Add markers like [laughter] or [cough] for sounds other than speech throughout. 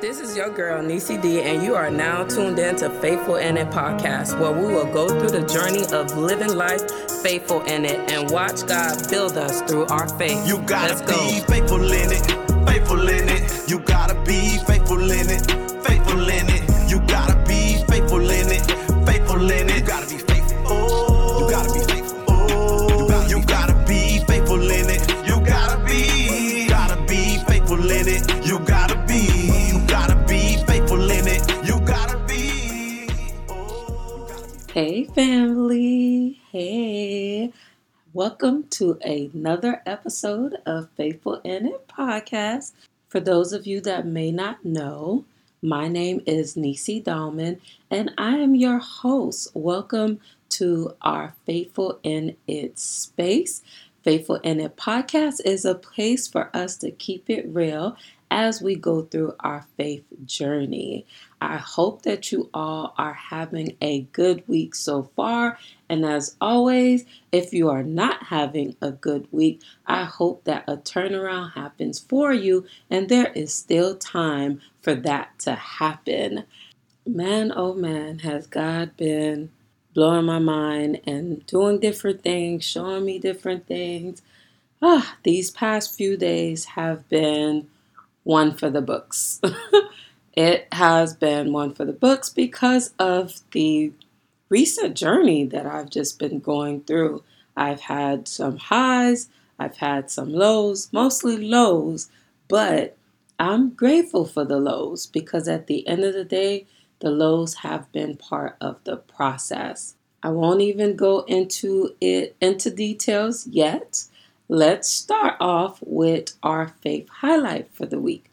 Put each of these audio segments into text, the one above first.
This is your girl, Nisi D, and you are now tuned in to Faithful in It podcast, where we will go through the journey of living life faithful in it and watch God build us through our faith. You gotta Let's be go. faithful in it, faithful in it. You gotta be faithful in it, Welcome to another episode of Faithful in It podcast. For those of you that may not know, my name is Nisi Dahlman and I am your host. Welcome to our Faithful in It space. Faithful in It podcast is a place for us to keep it real as we go through our faith journey. I hope that you all are having a good week so far. And as always, if you are not having a good week, I hope that a turnaround happens for you and there is still time for that to happen. Man, oh man, has God been blowing my mind and doing different things, showing me different things. Ah, these past few days have been one for the books. [laughs] it has been one for the books because of the recent journey that I've just been going through. I've had some highs, I've had some lows, mostly lows, but I'm grateful for the lows because at the end of the day, the lows have been part of the process. I won't even go into it into details yet. Let's start off with our faith highlight for the week.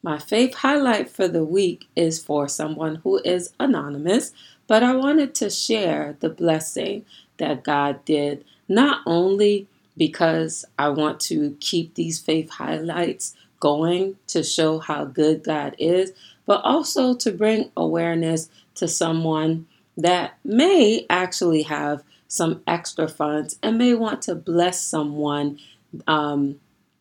My faith highlight for the week is for someone who is anonymous, but I wanted to share the blessing that God did, not only because I want to keep these faith highlights going to show how good God is, but also to bring awareness to someone that may actually have some extra funds and may want to bless someone um,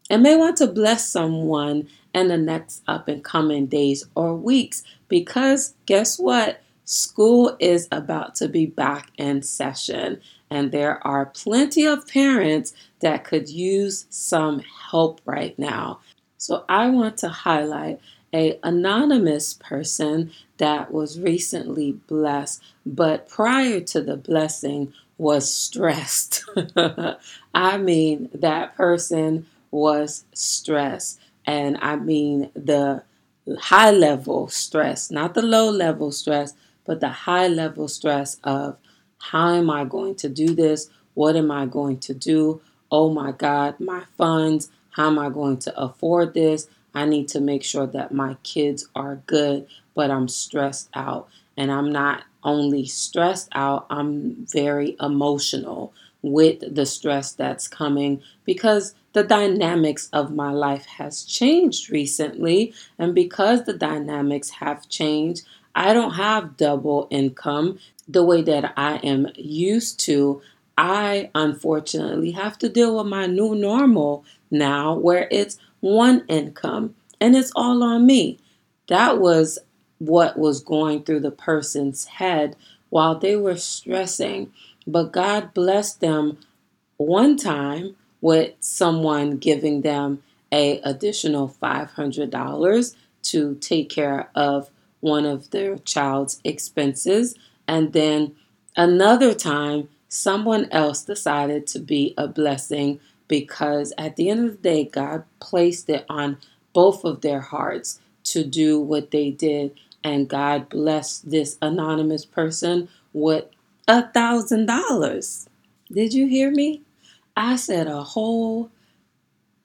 and may want to bless someone in the next up and coming days or weeks. Because guess what? School is about to be back in session and there are plenty of parents that could use some help right now. So i want to highlight a anonymous person that was recently blessed but prior to the blessing was stressed. [laughs] I mean that person was stressed. And i mean the high level stress not the low level stress but the high level stress of how am i going to do this? What am i going to do? Oh my god my funds. How am i going to afford this? I need to make sure that my kids are good, but I'm stressed out. And I'm not only stressed out, I'm very emotional with the stress that's coming because the dynamics of my life has changed recently. And because the dynamics have changed, I don't have double income the way that I am used to. I unfortunately have to deal with my new normal now where it's one income and it's all on me. That was what was going through the person's head while they were stressing. But God blessed them one time with someone giving them a additional $500 to take care of one of their child's expenses and then another time someone else decided to be a blessing because at the end of the day, God placed it on both of their hearts to do what they did. And God blessed this anonymous person with a thousand dollars. Did you hear me? I said a whole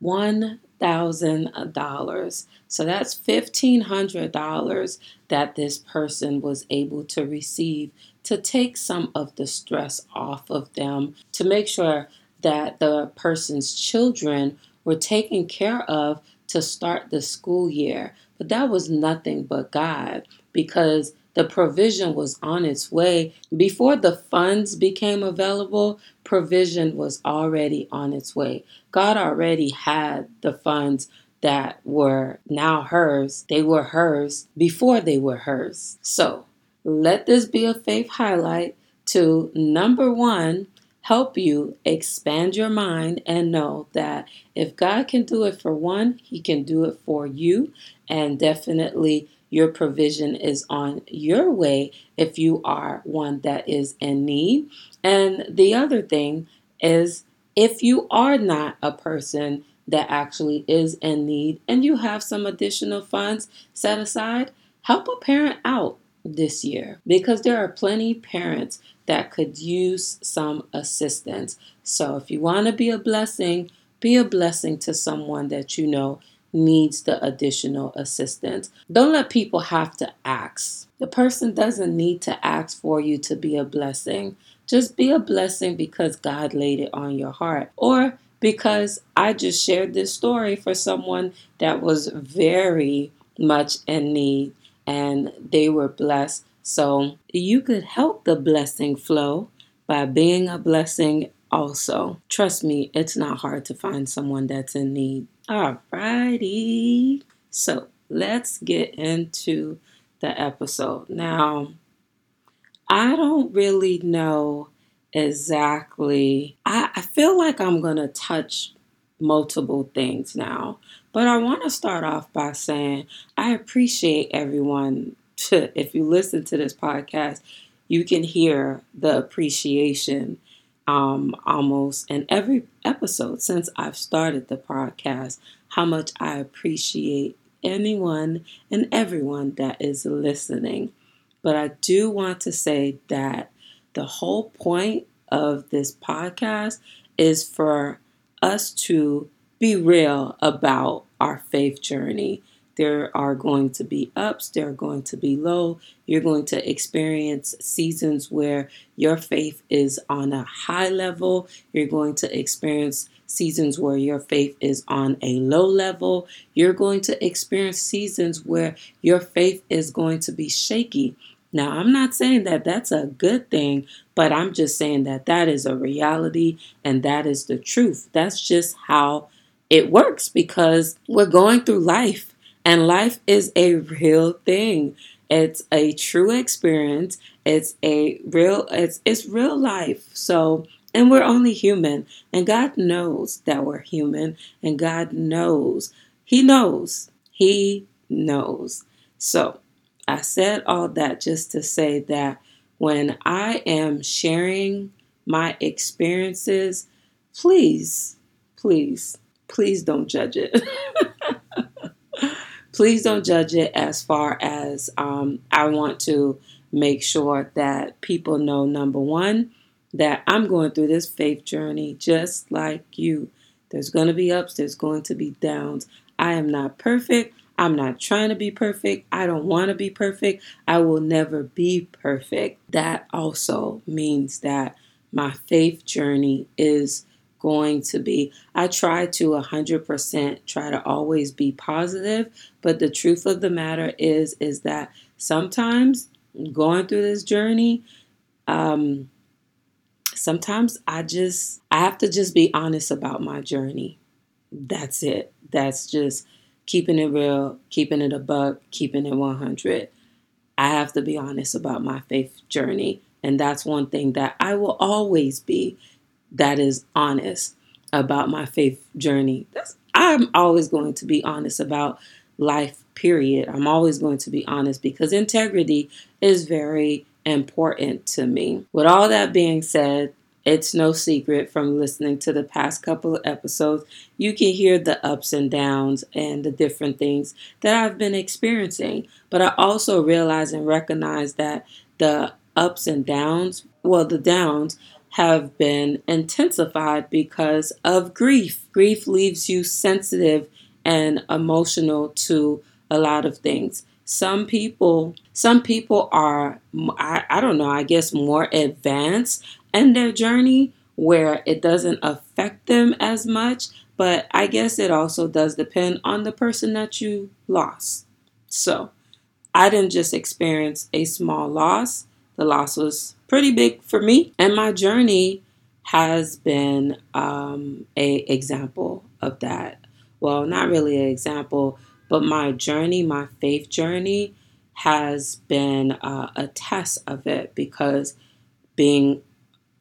one thousand dollars. So that's fifteen hundred dollars that this person was able to receive to take some of the stress off of them, to make sure that the person's children were taken care of to start the school year. But that was nothing but God because the provision was on its way. Before the funds became available, provision was already on its way. God already had the funds that were now hers, they were hers before they were hers. So let this be a faith highlight to number one, help you expand your mind and know that if God can do it for one, He can do it for you. And definitely, your provision is on your way if you are one that is in need. And the other thing is if you are not a person that actually is in need and you have some additional funds set aside, help a parent out this year because there are plenty parents that could use some assistance. So if you want to be a blessing, be a blessing to someone that you know needs the additional assistance. Don't let people have to ask. The person doesn't need to ask for you to be a blessing. Just be a blessing because God laid it on your heart. Or because I just shared this story for someone that was very much in need and they were blessed. So you could help the blessing flow by being a blessing also. Trust me, it's not hard to find someone that's in need. Alrighty. So let's get into the episode. Now, I don't really know exactly. I, I feel like I'm going to touch multiple things now. But I want to start off by saying I appreciate everyone. To, if you listen to this podcast, you can hear the appreciation um, almost in every episode since I've started the podcast, how much I appreciate anyone and everyone that is listening. But I do want to say that the whole point of this podcast is for us to be real about our faith journey. There are going to be ups, there are going to be low. You're going to experience seasons where your faith is on a high level. You're going to experience seasons where your faith is on a low level. You're going to experience seasons where your faith is going to be shaky. Now, I'm not saying that that's a good thing, but I'm just saying that that is a reality and that is the truth. That's just how it works because we're going through life and life is a real thing. It's a true experience. It's a real it's it's real life. So and we're only human and God knows that we're human and God knows. He knows. He knows. So, I said all that just to say that when I am sharing my experiences, please, please, please don't judge it. [laughs] please don't judge it as far as um, I want to make sure that people know number one, that I'm going through this faith journey just like you. There's going to be ups, there's going to be downs. I am not perfect. I'm not trying to be perfect. I don't want to be perfect. I will never be perfect. That also means that my faith journey is going to be I try to 100% try to always be positive, but the truth of the matter is is that sometimes going through this journey um sometimes I just I have to just be honest about my journey. That's it. That's just keeping it real, keeping it a buck, keeping it 100. I have to be honest about my faith journey. And that's one thing that I will always be that is honest about my faith journey. That's, I'm always going to be honest about life, period. I'm always going to be honest because integrity is very important to me. With all that being said, it's no secret from listening to the past couple of episodes, you can hear the ups and downs and the different things that I've been experiencing. But I also realize and recognize that the ups and downs, well, the downs, have been intensified because of grief. Grief leaves you sensitive and emotional to a lot of things. Some people, some people are, I, I don't know, I guess more advanced in their journey where it doesn't affect them as much. But I guess it also does depend on the person that you lost. So I didn't just experience a small loss, the loss was pretty big for me. And my journey has been um, a example of that well, not really an example, but my journey, my faith journey, has been uh, a test of it because being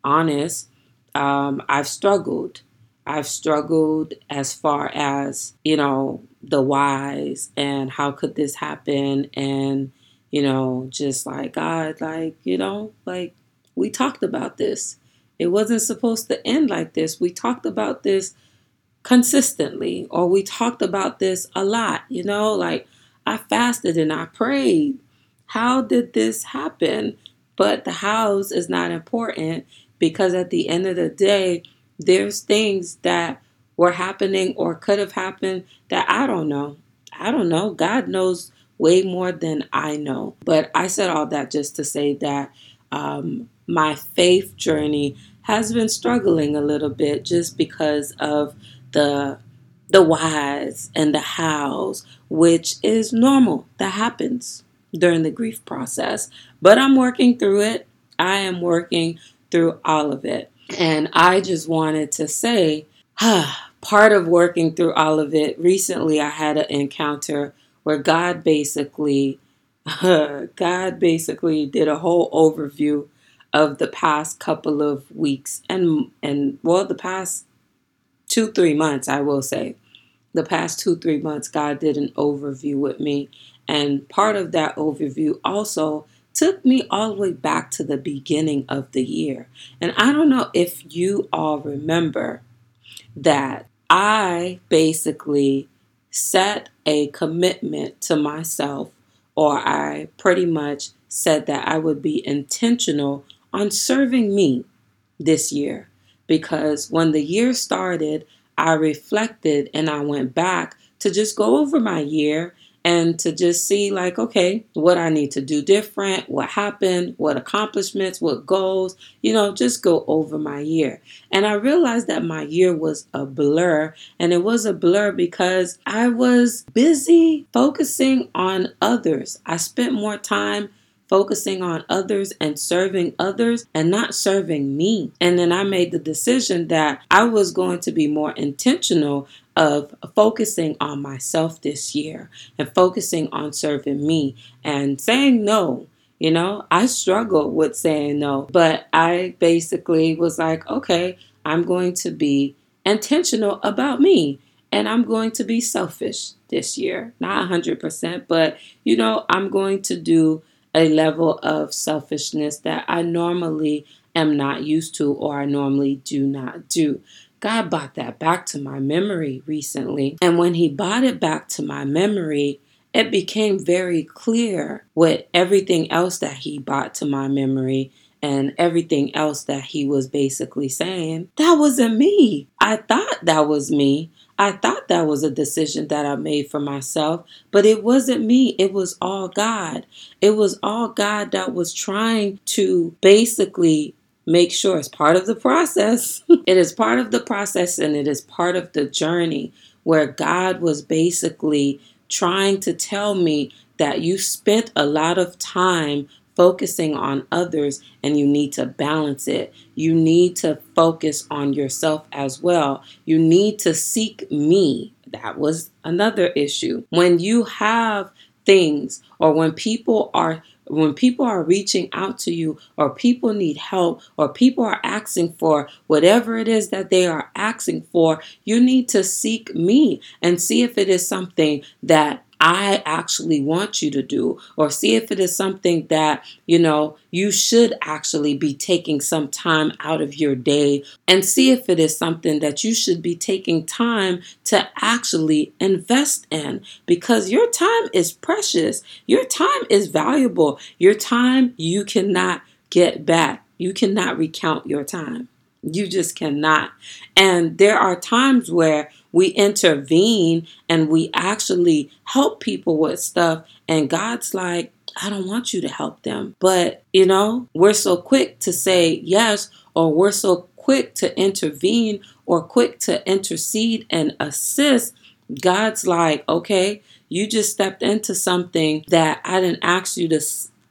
honest, um, I've struggled. I've struggled as far as, you know, the whys and how could this happen and, you know, just like, God, like, you know, like we talked about this. It wasn't supposed to end like this. We talked about this consistently, or we talked about this a lot, you know, like I fasted and I prayed. How did this happen? But the hows is not important because at the end of the day, there's things that were happening or could have happened that I don't know. I don't know. God knows way more than I know. But I said all that just to say that um, my faith journey has been struggling a little bit just because of the the whys and the hows, which is normal. That happens during the grief process. But I'm working through it. I am working through all of it. And I just wanted to say, [sighs] part of working through all of it, recently I had an encounter where God basically, [laughs] God basically did a whole overview of the past couple of weeks and and well the past two three months I will say the past two three months God did an overview with me and part of that overview also took me all the way back to the beginning of the year. And I don't know if you all remember that I basically set a commitment to myself, or I pretty much said that I would be intentional on serving me this year. Because when the year started, I reflected and I went back to just go over my year and to just see like okay what i need to do different what happened what accomplishments what goals you know just go over my year. And i realized that my year was a blur and it was a blur because i was busy focusing on others. I spent more time focusing on others and serving others and not serving me. And then I made the decision that I was going to be more intentional of focusing on myself this year and focusing on serving me and saying no. You know, I struggled with saying no, but I basically was like, okay, I'm going to be intentional about me and I'm going to be selfish this year. Not 100%, but you know, I'm going to do a level of selfishness that I normally am not used to or I normally do not do. God brought that back to my memory recently. And when He brought it back to my memory, it became very clear with everything else that He brought to my memory and everything else that He was basically saying. That wasn't me. I thought that was me. I thought that was a decision that I made for myself, but it wasn't me. It was all God. It was all God that was trying to basically make sure it's part of the process. [laughs] it is part of the process and it is part of the journey where God was basically trying to tell me that you spent a lot of time focusing on others and you need to balance it. You need to focus on yourself as well. You need to seek me. That was another issue. When you have things or when people are when people are reaching out to you or people need help or people are asking for whatever it is that they are asking for, you need to seek me and see if it is something that I actually want you to do, or see if it is something that, you know, you should actually be taking some time out of your day, and see if it is something that you should be taking time to actually invest in because your time is precious. Your time is valuable. Your time you cannot get back. You cannot recount your time. You just cannot. And there are times where we intervene and we actually help people with stuff, and God's like, I don't want you to help them. But, you know, we're so quick to say yes, or we're so quick to intervene or quick to intercede and assist. God's like, okay, you just stepped into something that I didn't ask you to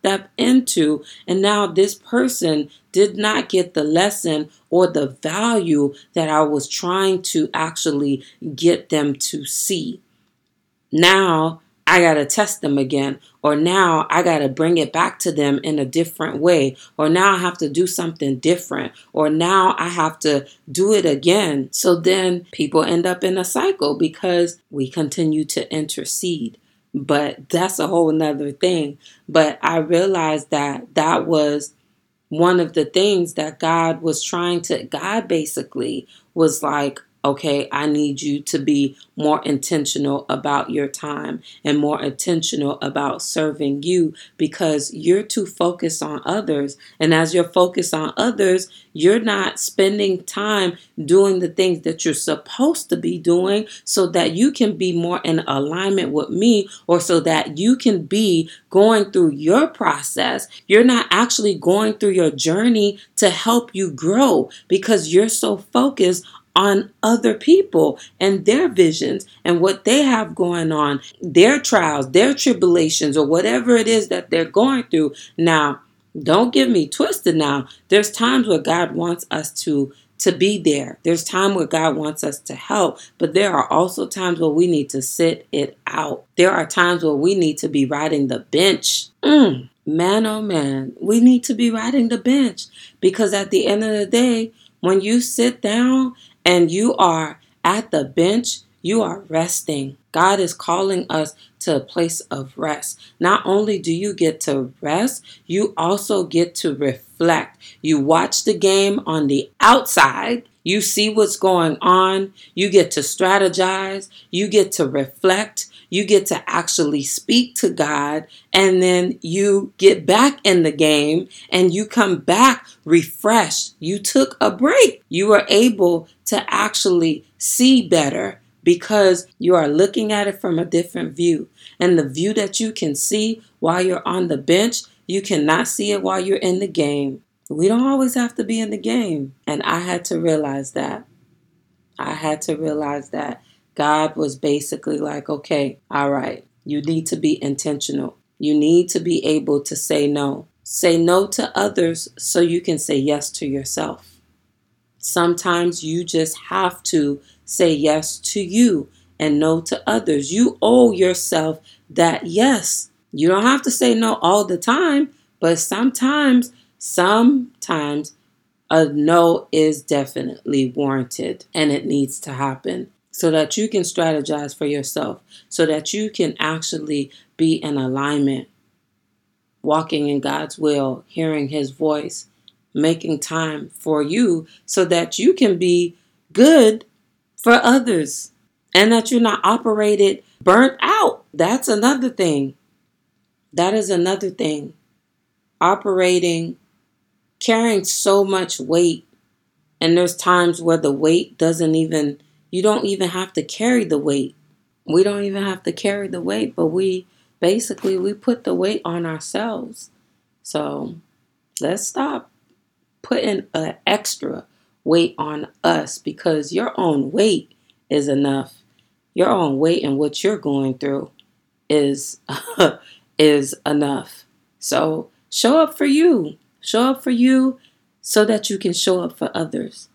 step into. And now this person did not get the lesson or the value that I was trying to actually get them to see. Now I got to test them again, or now I got to bring it back to them in a different way, or now I have to do something different, or now I have to do it again. So then people end up in a cycle because we continue to intercede. But that's a whole nother thing. But I realized that that was one of the things that God was trying to, God basically was like, Okay, I need you to be more intentional about your time and more intentional about serving you because you're too focused on others. And as you're focused on others, you're not spending time doing the things that you're supposed to be doing so that you can be more in alignment with me or so that you can be going through your process. You're not actually going through your journey to help you grow because you're so focused on other people and their visions and what they have going on, their trials, their tribulations, or whatever it is that they're going through. Now, don't get me twisted now. There's times where God wants us to to be there. There's time where God wants us to help, but there are also times where we need to sit it out. There are times where we need to be riding the bench. Mm, man, oh man, we need to be riding the bench because at the end of the day, when you sit down and you are at the bench, you are resting. God is calling us to a place of rest. Not only do you get to rest, you also get to reflect. You watch the game on the outside, you see what's going on, you get to strategize, you get to reflect, you get to actually speak to God, and then you get back in the game and you come back refreshed. You took a break. You were able to actually see better because you are looking at it from a different view. And the view that you can see while you're on the bench, you cannot see it while you're in the game. We don't always have to be in the game. And I had to realize that. I had to realize that God was basically like, okay, all right, you need to be intentional. You need to be able to say no. Say no to others so you can say yes to yourself. Sometimes you just have to say yes to you and no to others. You owe yourself that yes. You don't have to say no all the time, but sometimes, sometimes a no is definitely warranted and it needs to happen so that you can strategize for yourself, so that you can actually be in alignment, walking in God's will, hearing His voice, making time for you so that you can be good for others and that you're not operated burnt out. That's another thing. That is another thing. Operating, carrying so much weight, and there's times where the weight doesn't even you don't even have to carry the weight. We don't even have to carry the weight, but we basically we put the weight on ourselves. So let's stop putting an extra weight on us because your own weight is enough. Your own weight and what you're going through is [laughs] is enough. So show up for you. Show up for you so that you can show up for others.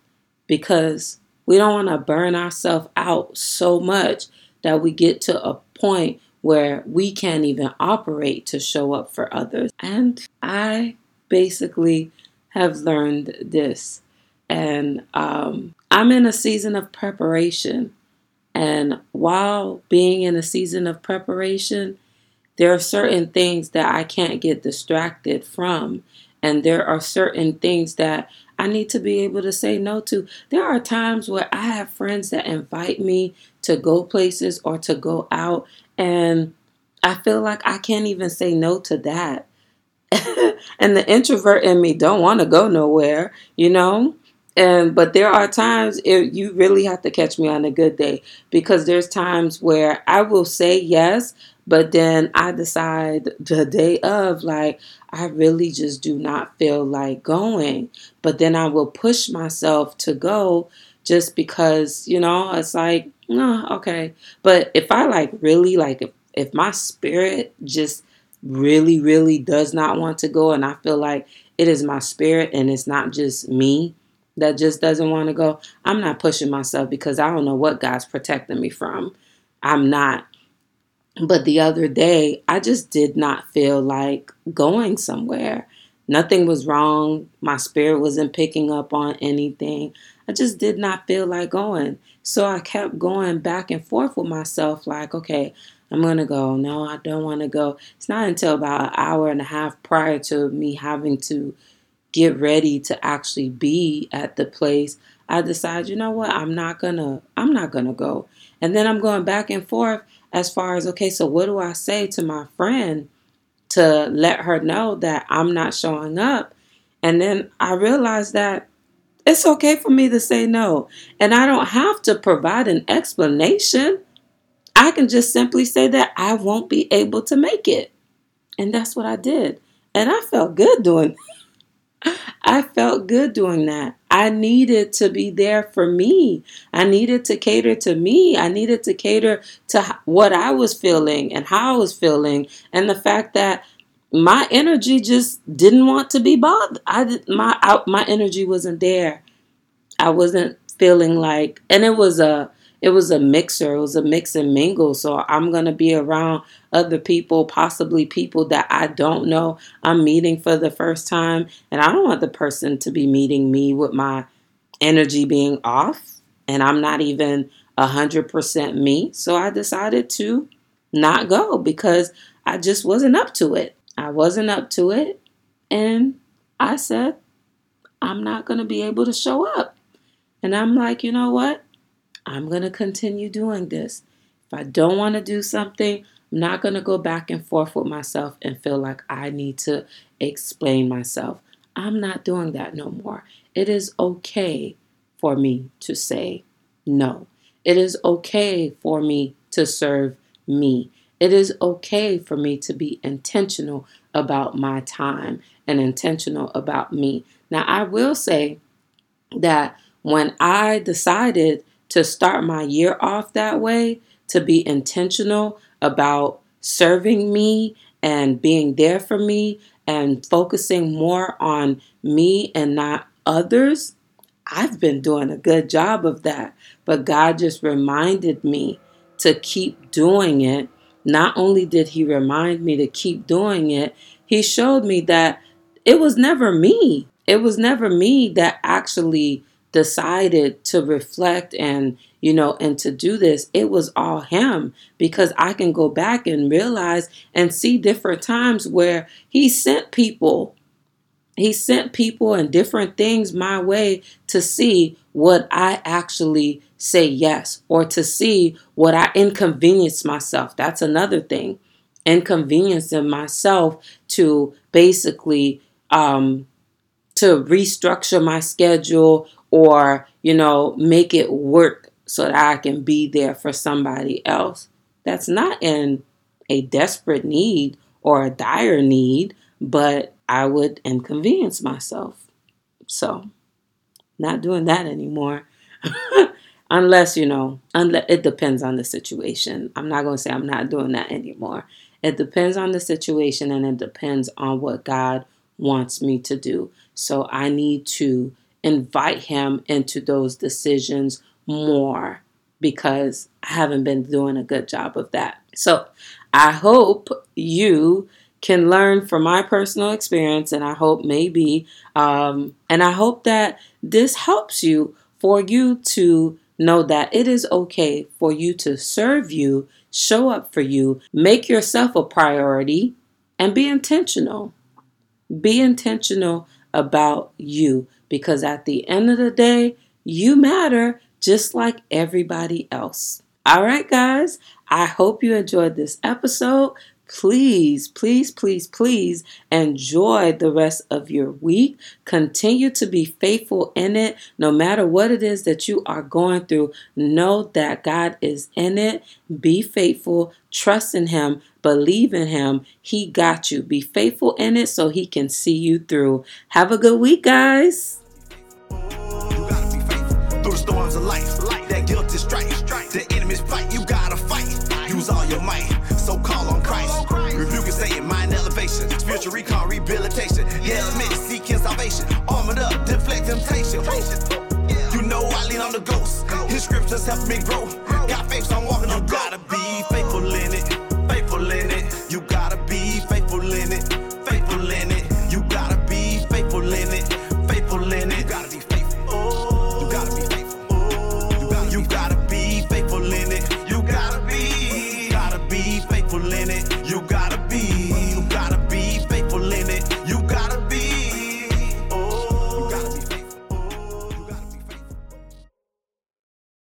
Because we don't want to burn ourselves out so much that we get to a point where we can't even operate to show up for others. And I basically have learned this. And um, I'm in a season of preparation. And while being in a season of preparation, there are certain things that I can't get distracted from. And there are certain things that I need to be able to say no to. There are times where I have friends that invite me to go places or to go out, and I feel like I can't even say no to that. [laughs] and the introvert in me don't want to go nowhere, you know? And but there are times it, you really have to catch me on a good day because there's times where I will say yes, but then I decide the day of, like, I really just do not feel like going. But then I will push myself to go just because, you know, it's like, no, okay. But if I like really, like, if, if my spirit just really, really does not want to go, and I feel like it is my spirit and it's not just me that just doesn't want to go, I'm not pushing myself because I don't know what God's protecting me from. I'm not. But the other day, I just did not feel like going somewhere. Nothing was wrong. My spirit wasn't picking up on anything. I just did not feel like going. So I kept going back and forth with myself, like, okay, I'm going to go. No, I don't want to go. It's not until about an hour and a half prior to me having to get ready to actually be at the place I decide, you know what, I'm not gonna I'm not gonna go. And then I'm going back and forth as far as okay, so what do I say to my friend to let her know that I'm not showing up? And then I realized that it's okay for me to say no. And I don't have to provide an explanation. I can just simply say that I won't be able to make it. And that's what I did. And I felt good doing I felt good doing that. I needed to be there for me. I needed to cater to me. I needed to cater to what I was feeling and how I was feeling, and the fact that my energy just didn't want to be bothered. I did, my I, my energy wasn't there. I wasn't feeling like, and it was a it was a mixer. It was a mix and mingle. So I'm going to be around other people, possibly people that I don't know I'm meeting for the first time. And I don't want the person to be meeting me with my energy being off and I'm not even 100% me. So I decided to not go because I just wasn't up to it. I wasn't up to it. And I said, I'm not going to be able to show up. And I'm like, you know what? I'm going to continue doing this. If I don't want to do something, I'm not going to go back and forth with myself and feel like I need to explain myself. I'm not doing that no more. It is okay for me to say no. It is okay for me to serve me. It is okay for me to be intentional about my time and intentional about me. Now, I will say that when I decided to start my year off that way, to be intentional about serving me and being there for me and focusing more on me and not others, I've been doing a good job of that. But God just reminded me to keep doing it. Not only did He remind me to keep doing it, He showed me that it was never me. It was never me that actually decided to reflect and you know and to do this it was all him. Because i can go back and realize and see different times where he sent people he sent people and different things my way to see what i actually say yes or to see what i inconvenience myself. That's another thing. Inconveniencing myself to basically um to restructure my schedule or, you know, make it work so that I can be there for somebody else. That's not in a desperate need or a dire need, but I would inconvenience myself. So, not doing that anymore. [laughs] unless, you know, unless it depends on the situation. I'm not going to say I'm not doing that anymore. It depends on the situation and it depends on what God wants me to do. So I need to invite him into those decisions more because I haven't been doing a good job of that. So I hope you can learn from my personal experience, and I hope maybe, um, and I hope that this helps you for you to know that it is okay for you to serve you, show up for you, make yourself a priority, and be intentional. Be intentional about you because at the end of the day, you matter just like everybody else. All right, guys, I hope you enjoyed this episode. Please, please, please, please enjoy the rest of your week. Continue to be faithful in it. No matter what it is that you are going through, know that God is in it. Be faithful, trust in Him, believe in Him. He got you. Be faithful in it so He can see you through. Have a good week, guys life. That guilt is strife. The enemy's you gotta fight. Use all your might. So call spiritual recall, rehabilitation. Yeah, admit seeking salvation. Arm it up, deflect temptation. You know I lean on the ghost. His scriptures help me grow. Got faith, so I'm walking on. Gotta be faithful in it.